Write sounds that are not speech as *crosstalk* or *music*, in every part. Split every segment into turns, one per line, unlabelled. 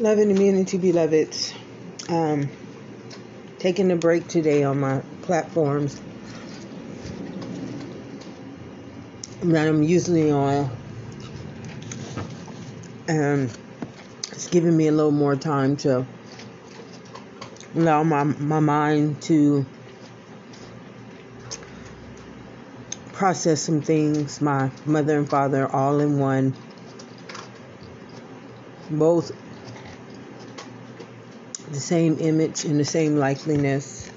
Love and immunity, beloveds. Um, taking a break today on my platforms that I'm usually on. And it's giving me a little more time to allow my, my mind to process some things. My mother and father all in one. Both the same image and the same likeliness.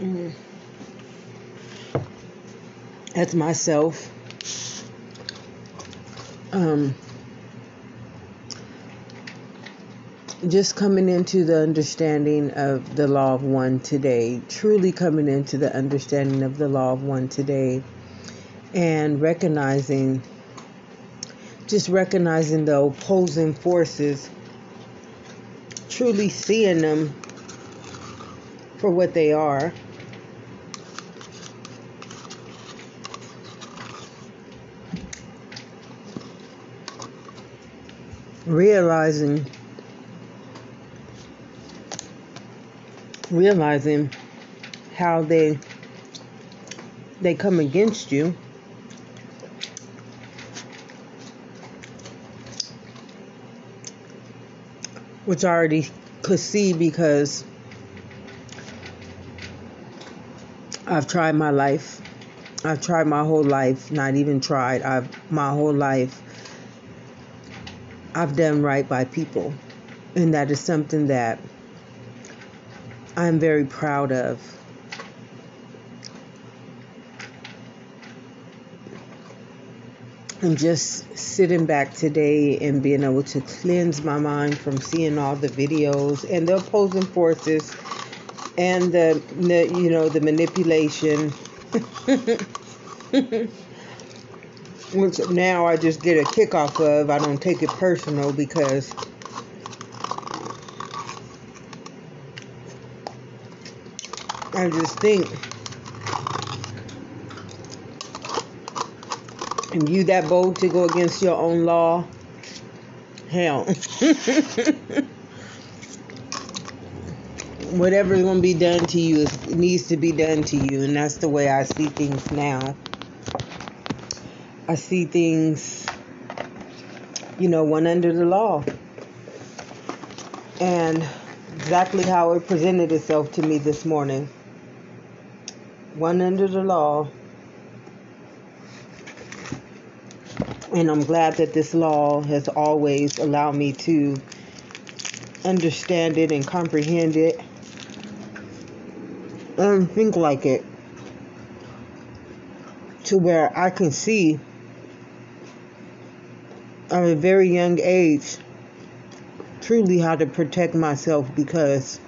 Mm. That's myself. Um, just coming into the understanding of the law of one today, truly coming into the understanding of the law of one today, and recognizing just recognizing the opposing forces, truly seeing them for what they are. Realizing realizing how they they come against you which I already could see because I've tried my life. I've tried my whole life, not even tried. I've my whole life I've done right by people. And that is something that I'm very proud of. And just sitting back today and being able to cleanse my mind from seeing all the videos and the opposing forces and the, the you know the manipulation. *laughs* Which now I just get a kick off of. I don't take it personal because I just think and you that bold to go against your own law, hell. *laughs* Whatever's going to be done to you needs to be done to you, and that's the way I see things now. I see things, you know, one under the law. And exactly how it presented itself to me this morning. One under the law And I'm glad that this law has always allowed me to understand it and comprehend it and think like it. To where I can see at a very young age truly how to protect myself because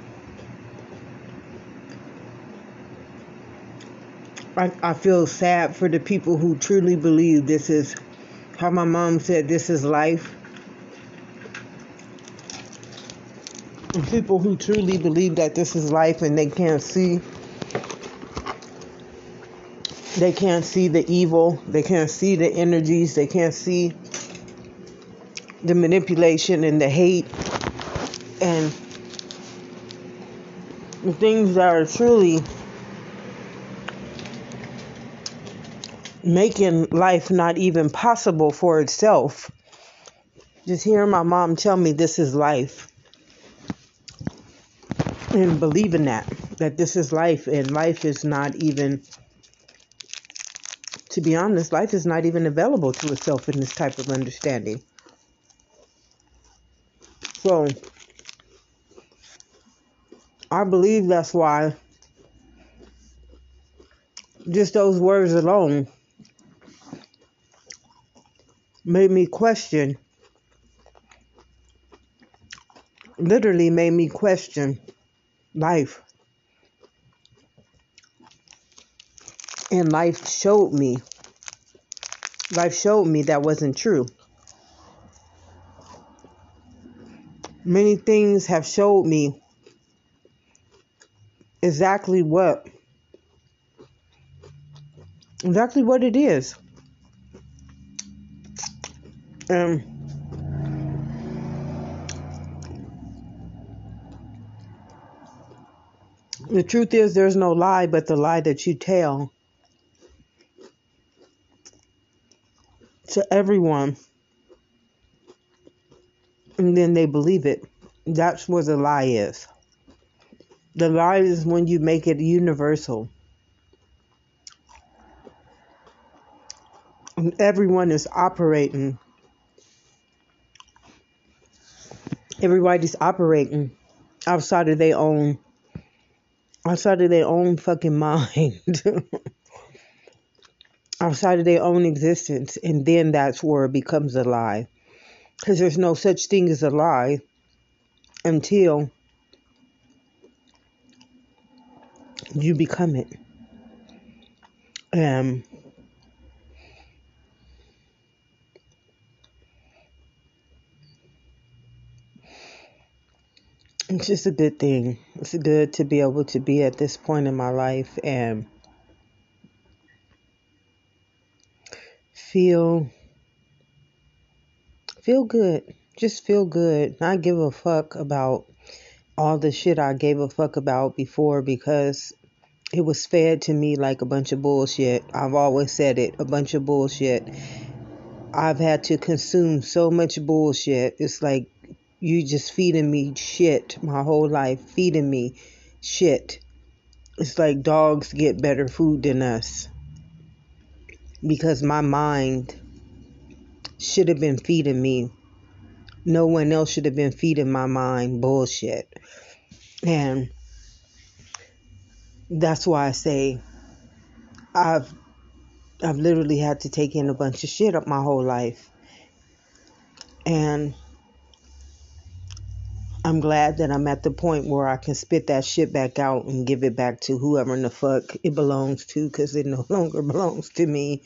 I, I feel sad for the people who truly believe this is how my mom said this is life. And people who truly believe that this is life and they can't see they can't see the evil, they can't see the energies, they can't see the manipulation and the hate and the things that are truly making life not even possible for itself. Just hearing my mom tell me this is life and believing that, that this is life and life is not even, to be honest, life is not even available to itself in this type of understanding. So, I believe that's why just those words alone made me question, literally made me question life. And life showed me, life showed me that wasn't true. Many things have showed me exactly what exactly what it is. Um, the truth is, there's no lie but the lie that you tell to everyone, and then they believe it. That's where the lie is. The lie is when you make it universal. and everyone is operating Everybody's operating outside of their own outside of their own fucking mind. *laughs* outside of their own existence. And then that's where it becomes a lie. Because there's no such thing as a lie until you become it. Um, it's *laughs* just a good thing. It's good to be able to be at this point in my life and feel feel good. Just feel good. Not give a fuck about all the shit I gave a fuck about before because it was fed to me like a bunch of bullshit. I've always said it, a bunch of bullshit. I've had to consume so much bullshit. It's like you just feeding me shit my whole life, feeding me shit. It's like dogs get better food than us. Because my mind should have been feeding me. No one else should have been feeding my mind bullshit. And that's why I say I've I've literally had to take in a bunch of shit up my whole life. And I'm glad that I'm at the point where I can spit that shit back out and give it back to whoever in the fuck it belongs to because it no *laughs* longer belongs to me.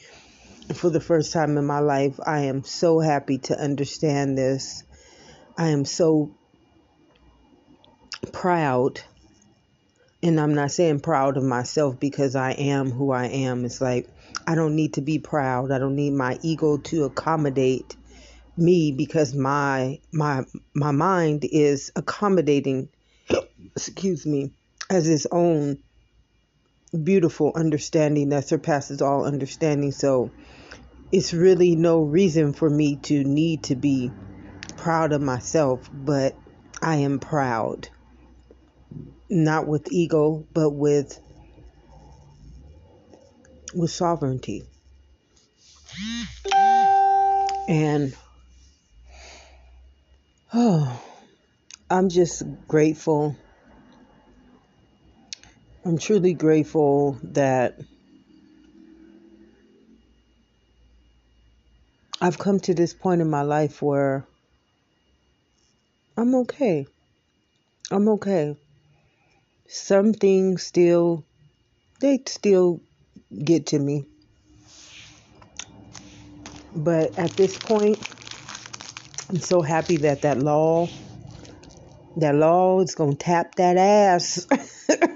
For the first time in my life, I am so happy to understand this. I am so proud and I'm not saying proud of myself because I am who I am. It's like I don't need to be proud. I don't need my ego to accommodate me because my my my mind is accommodating excuse me as its own beautiful understanding that surpasses all understanding. So it's really no reason for me to need to be proud of myself, but I am proud not with ego, but with with sovereignty. And oh, *sighs* I'm just grateful. I'm truly grateful that I've come to this point in my life where I'm okay. I'm okay some things still they still get to me. But at this point, I'm so happy that that law, that law is going to tap that ass.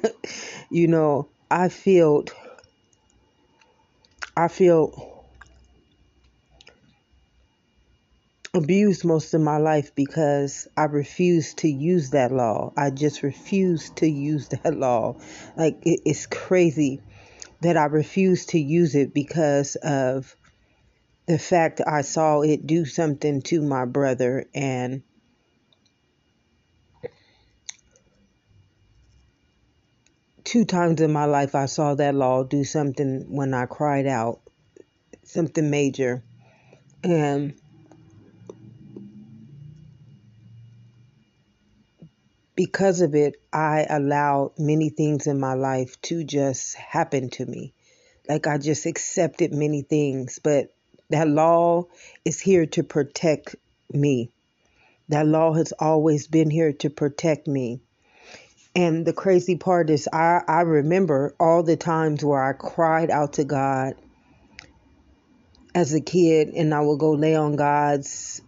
*laughs* you know, I feel, I feel abused most of my life because I refused to use that law. I just refused to use *laughs* that law. Like, it, it's crazy that I refused to use it because of the fact I saw it do something to my brother and two times in my life I saw that law do something when I cried out something major and because of it, I allowed many things in my life to just happen to me. Like I just accepted many things, but that law is here to protect me. That law has always been here to protect me. And the crazy part is, I, I remember all the times where I cried out to God as a kid, and I would go lay on God's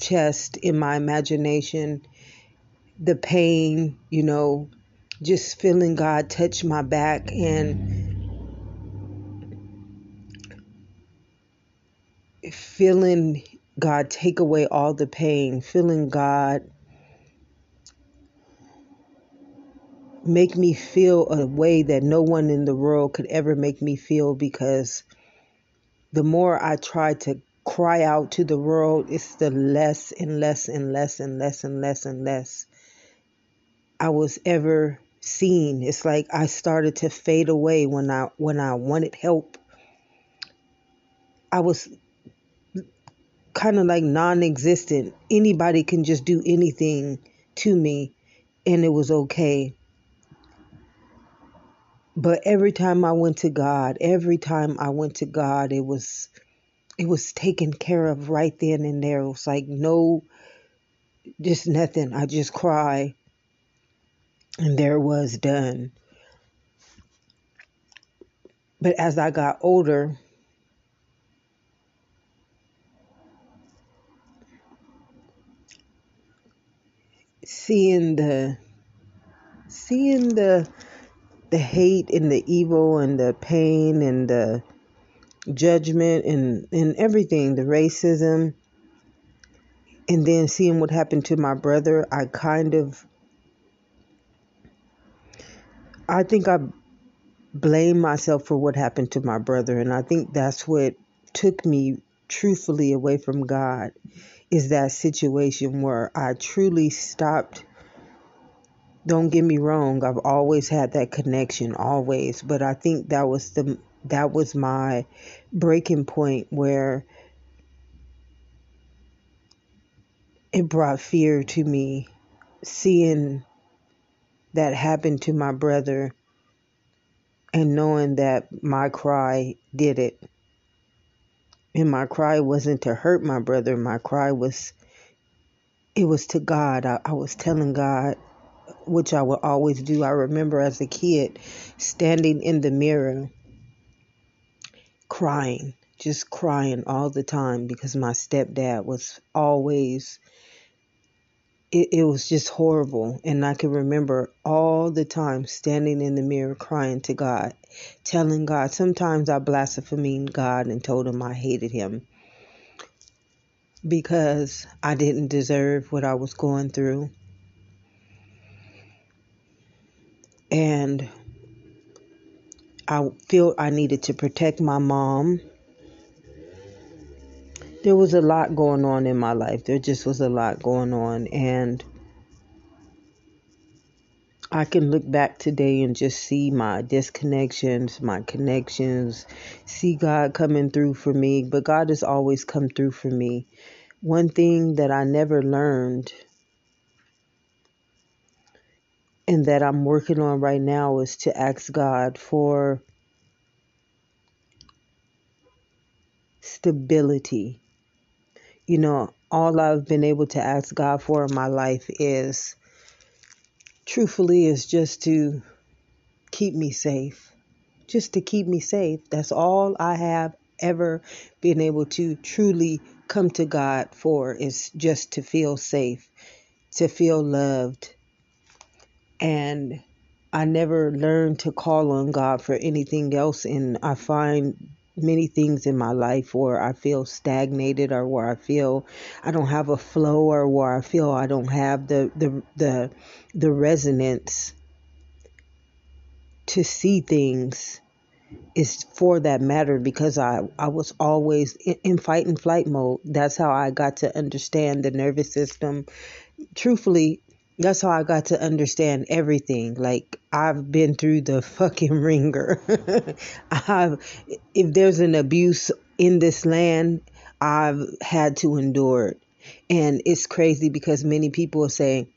chest in my imagination the pain, you know, just feeling God touch my back and feeling God take away all the pain, feeling God make me feel a way that no one in the world could ever make me feel because the more I try to cry out to the world, it's the less and less and less and less and less and less I was ever seen. It's like I started to fade away when I when I wanted help. I was kind of like non-existent. Anybody can just do anything to me and it was okay. But every time I went to God, every time I went to God, it was it was taken care of right then and there. It was like no just nothing. I just cry and there was done. But as I got older, seeing the seeing the the hate and the evil and the pain and the judgment and and everything the racism. And then seeing what happened to my brother i kind of i think i blame myself for what happened to my brother. And i think that's what took me truthfully away from god is that situation where i truly stopped. Don't get me wrong i've always had that connection always but i think that was the that was my breaking point where it brought fear to me. Seeing that happen to my brother and knowing that my cry did it and my cry wasn't to hurt my brother my cry was it was to god i, I was telling god which I would always do. I remember as a kid standing in the mirror crying, just crying all the time because my stepdad was always it, it was just horrible. And I can remember all the time standing in the mirror crying to God, telling God. Sometimes I blasphemed God and told him I hated him because I didn't deserve what I was going through. and I feel I needed to protect my mom. There was a lot going on in my life. There just was a lot going on and I can look back today and just see my disconnections, my connections, see God coming through for me, but God has always come through for me. One thing that I never learned and that I'm working on right now is to ask God for stability. You know, all I've been able to ask God for in my life is truthfully is just to keep me safe. Just to keep me safe. That's all I have ever been able to truly come to God for is just to feel safe, to feel loved, and I never learned to call on God for anything else. And I find many things in my life where I feel stagnated or where I feel I don't have a flow or where I feel I don't have the the the the resonance to see things is for that matter because I, I was always in, in fight and flight mode. That's how I got to understand the nervous system. Truthfully, that's how I got to understand everything. Like I've been through the *laughs* fucking ringer. *laughs* I've if there's an abuse in this land, I've had to endure it. And it's crazy because many people say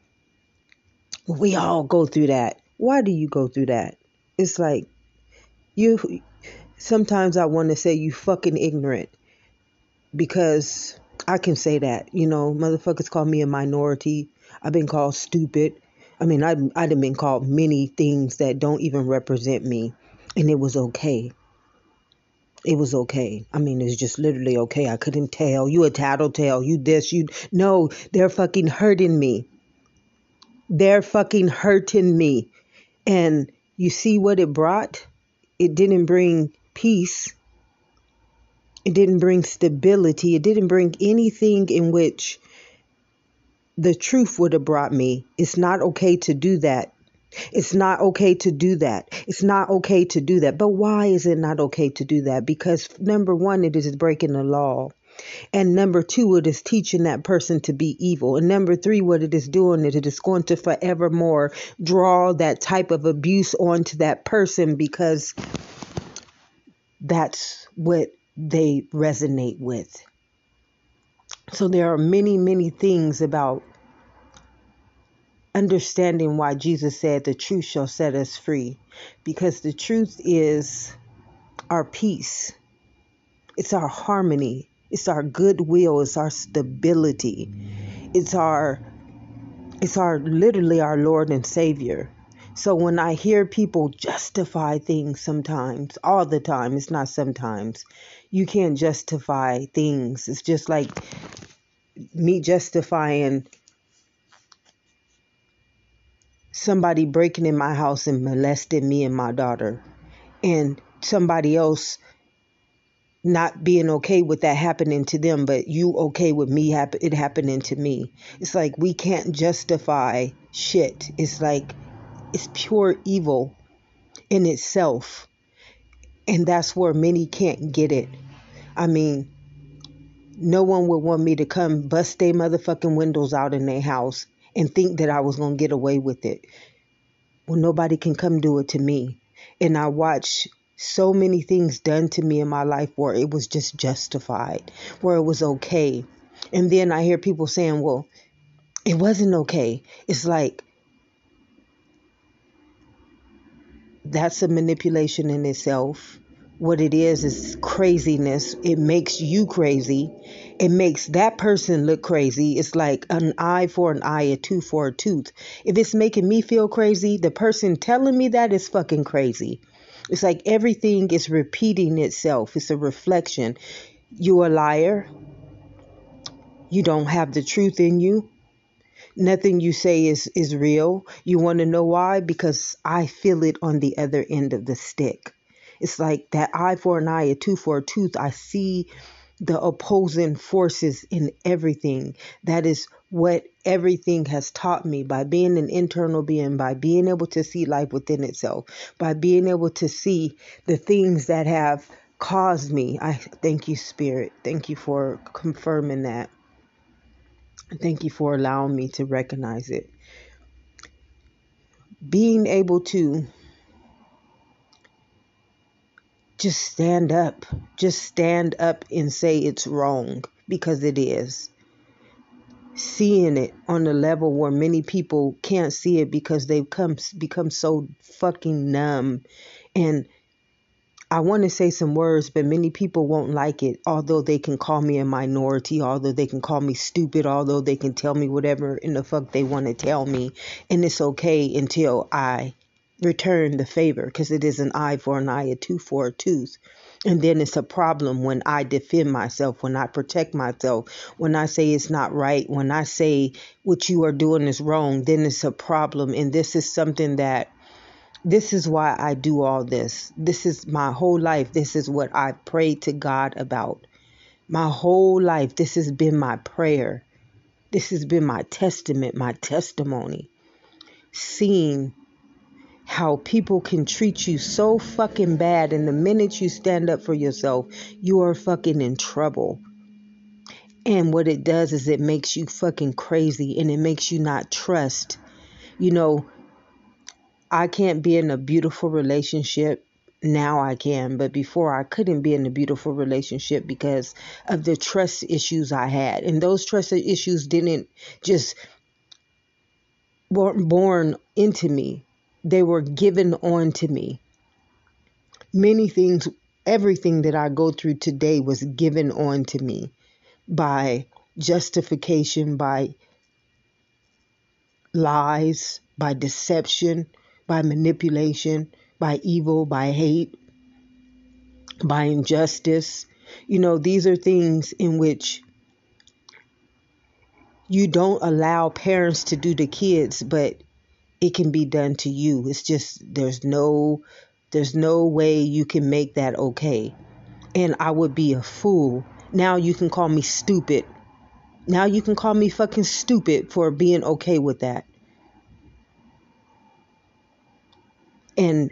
we all go through that. Why do you go through that? It's like you sometimes I want to say you fucking ignorant because I can say that. You know, motherfuckers call me a minority I've been called stupid. I mean, I I've been called many things that don't even represent me, and it was okay. It was okay. I mean, it's just literally okay. I couldn't tell. You a tattletale. You this. You no. They're fucking hurting me. They're fucking hurting me, and you see what it brought? It didn't bring peace. It didn't bring stability. It didn't bring anything in which the truth would have brought me. It's not okay to do that It's not okay to do that. It's not okay to do that. But why is it not okay to do that? Because number one, it is breaking the law. And number two, it is teaching that person to be evil. And number three, what it is doing is it is going to forevermore draw that type of abuse onto that person because that's what they resonate with. So there are many, many things about understanding why Jesus said the truth shall set us free. Because the truth is our peace, it's our harmony, it's our goodwill, it's our stability, it's our it's our literally our Lord and Savior. So when I hear people justify things sometimes, all the time, it's not sometimes, you can't justify things. It's just like me justifying somebody breaking in my house and molesting me and my daughter, and somebody else not being okay with that happening to them, but you okay with me happen it happening to me. It's like we can't justify shit. It's like it's pure evil in itself. And that's where many can't get it. I mean, no one would want me to come bust their motherfucking windows out in their house and think that I was going to get away with it. Well, nobody can come do it to me. And I watch so many things done to me in my life where it was just justified, where it was okay. And then I hear people saying, well, it wasn't okay. It's like, that's a manipulation in itself. What it is is craziness. It makes you crazy. It makes that person look crazy. It's like an eye for an eye, a tooth for a tooth. If it's making me feel crazy, the person telling me that is fucking crazy. It's like everything is repeating itself. It's a reflection. You're a liar. You don't have the truth in you nothing you say is is real. You want to know why? Because I feel it on the other end of the stick. It's like that eye for an eye, a tooth for a tooth. I see the opposing forces in everything. That is what everything has taught me by being an internal being, by being able to see life within itself, by being able to see the things that have caused me. I thank you, Spirit. Thank you for confirming that. Thank you for allowing me to recognize it. Being able to just stand up, just stand up and say it's wrong because it is. Seeing it on the level where many people can't see it because they've come become so fucking numb and I want to say some words, but many people won't like it, although they can call me a minority, although they can call me stupid, although they can tell me whatever in the fuck they want to tell me. And it's okay until I return the favor, because it is an eye for an eye, a tooth for a tooth. And then it's a problem when I defend myself, when I protect myself, when I say it's not right, when I say what you are doing is wrong, then it's a problem. And this is something that this is why I do all this. This is my whole life. This is what I pray to God about. My whole life, this has been my prayer. This has been my testament, my testimony. Seeing how people can treat you so fucking bad, and the minute you stand up for yourself, you are fucking in trouble. And what it does is it makes you fucking crazy and it makes you not trust. You know, I can't be in a beautiful relationship. Now I can, but before I couldn't be in a beautiful relationship because of the trust issues I had. And those trust issues didn't just weren't born into me. They were given on to me. Many things, everything that I go through today was given on to me by justification, by lies, by deception, by manipulation, by evil, by hate, by injustice. You know, these are things in which you don't allow parents to do to kids, but it can be done to you. It's just there's no there's no way you can make that okay. And I would be a fool. Now you can call me stupid. Now you can call me fucking stupid for being okay with that. And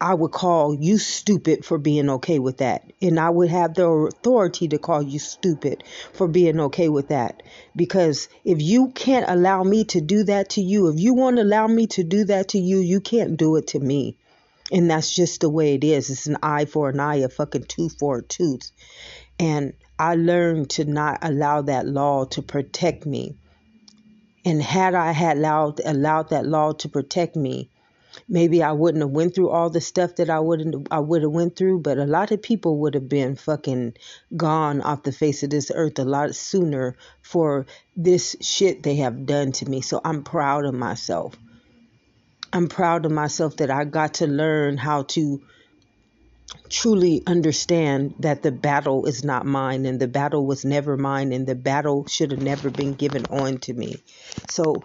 I would call you stupid for being okay with that. And I would have the authority to call you stupid for being okay with that. Because if you can't allow me to do that to you, if you won't allow me to do that to you, you can't do it to me. And that's just the way it is. It's an eye for an eye, a fucking tooth for a tooth. And I learned to not allow that law to protect me. And had I had allowed allowed that law to protect me, maybe I wouldn't have went through all the stuff that I wouldn't I would have went through, but a lot of people would have been fucking gone off the face of this earth a lot sooner for this shit they have done to me. So I'm proud of myself. I'm proud of myself that I got to learn how to truly understand that the battle is not mine and the battle was never mine and the battle should have never been given on to me. So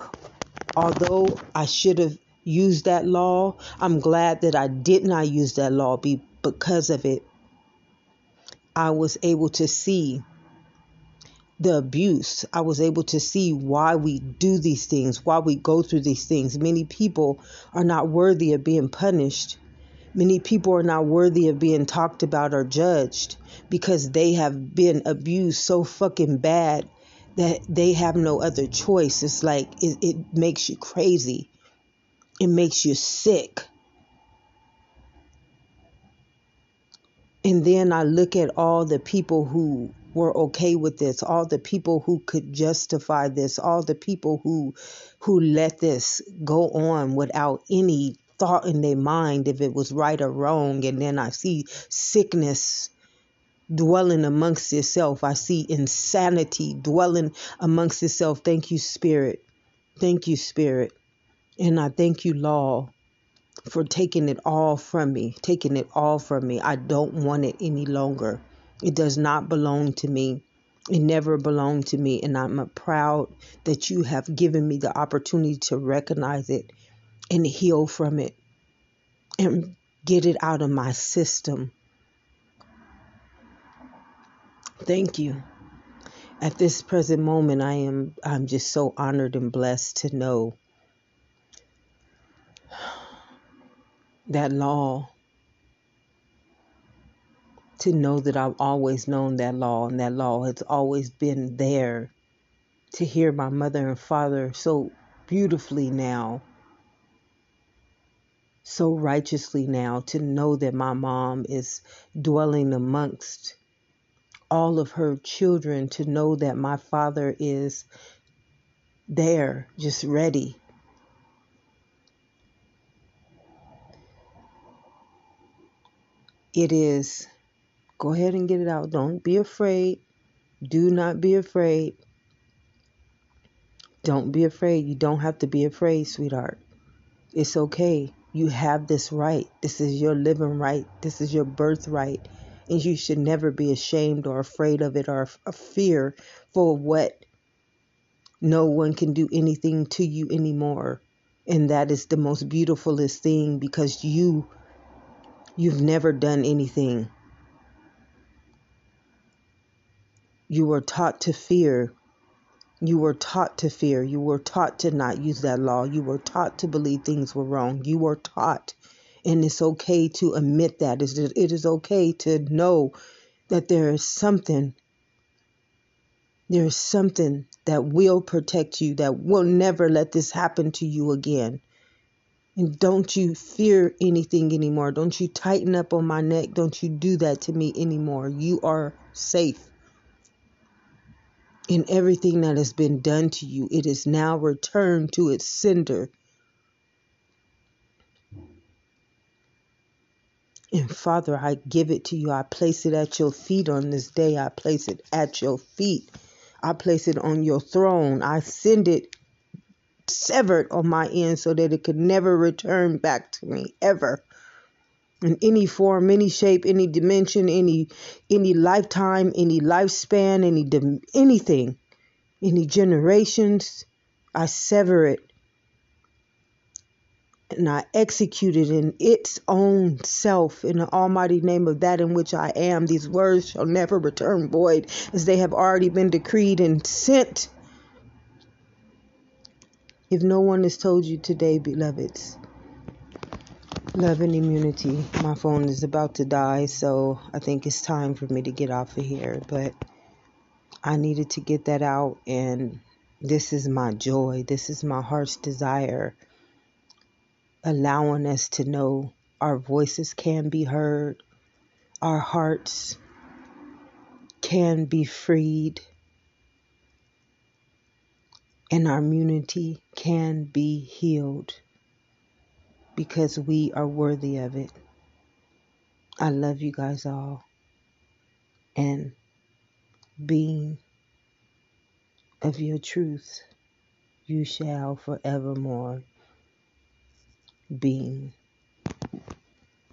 although I should have use that law. I'm glad that I did not use that law be, because of it. I was able to see the abuse. I was able to see why we do these things, why we go through these things. Many people are not worthy of being punished. Many people are not worthy of being talked about or judged because they have been abused so fucking bad that they have no other choice. It's like it, it makes you crazy it makes you sick. And then I look at all the people who were okay with this, all the people who could justify this, all the people who who let this go on without any thought in their mind if it was right or wrong. And then I see sickness dwelling amongst itself. I see insanity dwelling amongst itself. Thank you, Spirit. Thank you, Spirit. And I thank you, Law, for taking it all from me, taking it all from me. I don't want it any longer. It does not belong to me. It never belonged to me. And I'm proud that you have given me the opportunity to recognize it and heal from it and get it out of my system. Thank you. At this present moment, I am I'm just so honored and blessed to know that law to know that I've always known that law and that law has always been there to hear my mother and father so beautifully now, so righteously now, to know that my mom is dwelling amongst all of her children, to know that my father is there, just ready it is go ahead and get it out. Don't be afraid. Do not be afraid. Don't be afraid. You don't have to be afraid, sweetheart. It's okay. You have this right. This is your living right. This is your birthright. And you should never be ashamed or afraid of it or a fear for what no one can do anything to you anymore. And that is the most beautifulest thing because you You've never done anything. You were taught to fear. You were taught to fear. You were taught to not use that law. You were taught to believe things were wrong. You were taught. And it's okay to admit that. It is okay to know that there is something there is something that will protect you, that will never let this happen to you again. And don't you fear anything anymore. Don't you tighten up on my neck. Don't you do that to me anymore. You are safe. In everything that has been done to you, it is now returned to its sender. And Father, I give it to you. I place it at your feet on this day. I place it at your feet. I place it on your throne. I send it severed on my end so that it could never return back to me ever in any form any shape any dimension any any lifetime any lifespan any anything any generations i sever it and I execute it in its own self in the almighty name of that in which I am. These words shall never return void, as they have already been decreed and sent If no one has told you today, beloveds, love and immunity. My phone is about to die, so I think it's time for me to get off of here. But I needed to get that out, and this is my joy. This is my heart's desire, allowing us to know our voices can be heard, our hearts can be freed, and our immunity can be healed because we are worthy of it. I love you guys all. And being of your truth, you shall forevermore being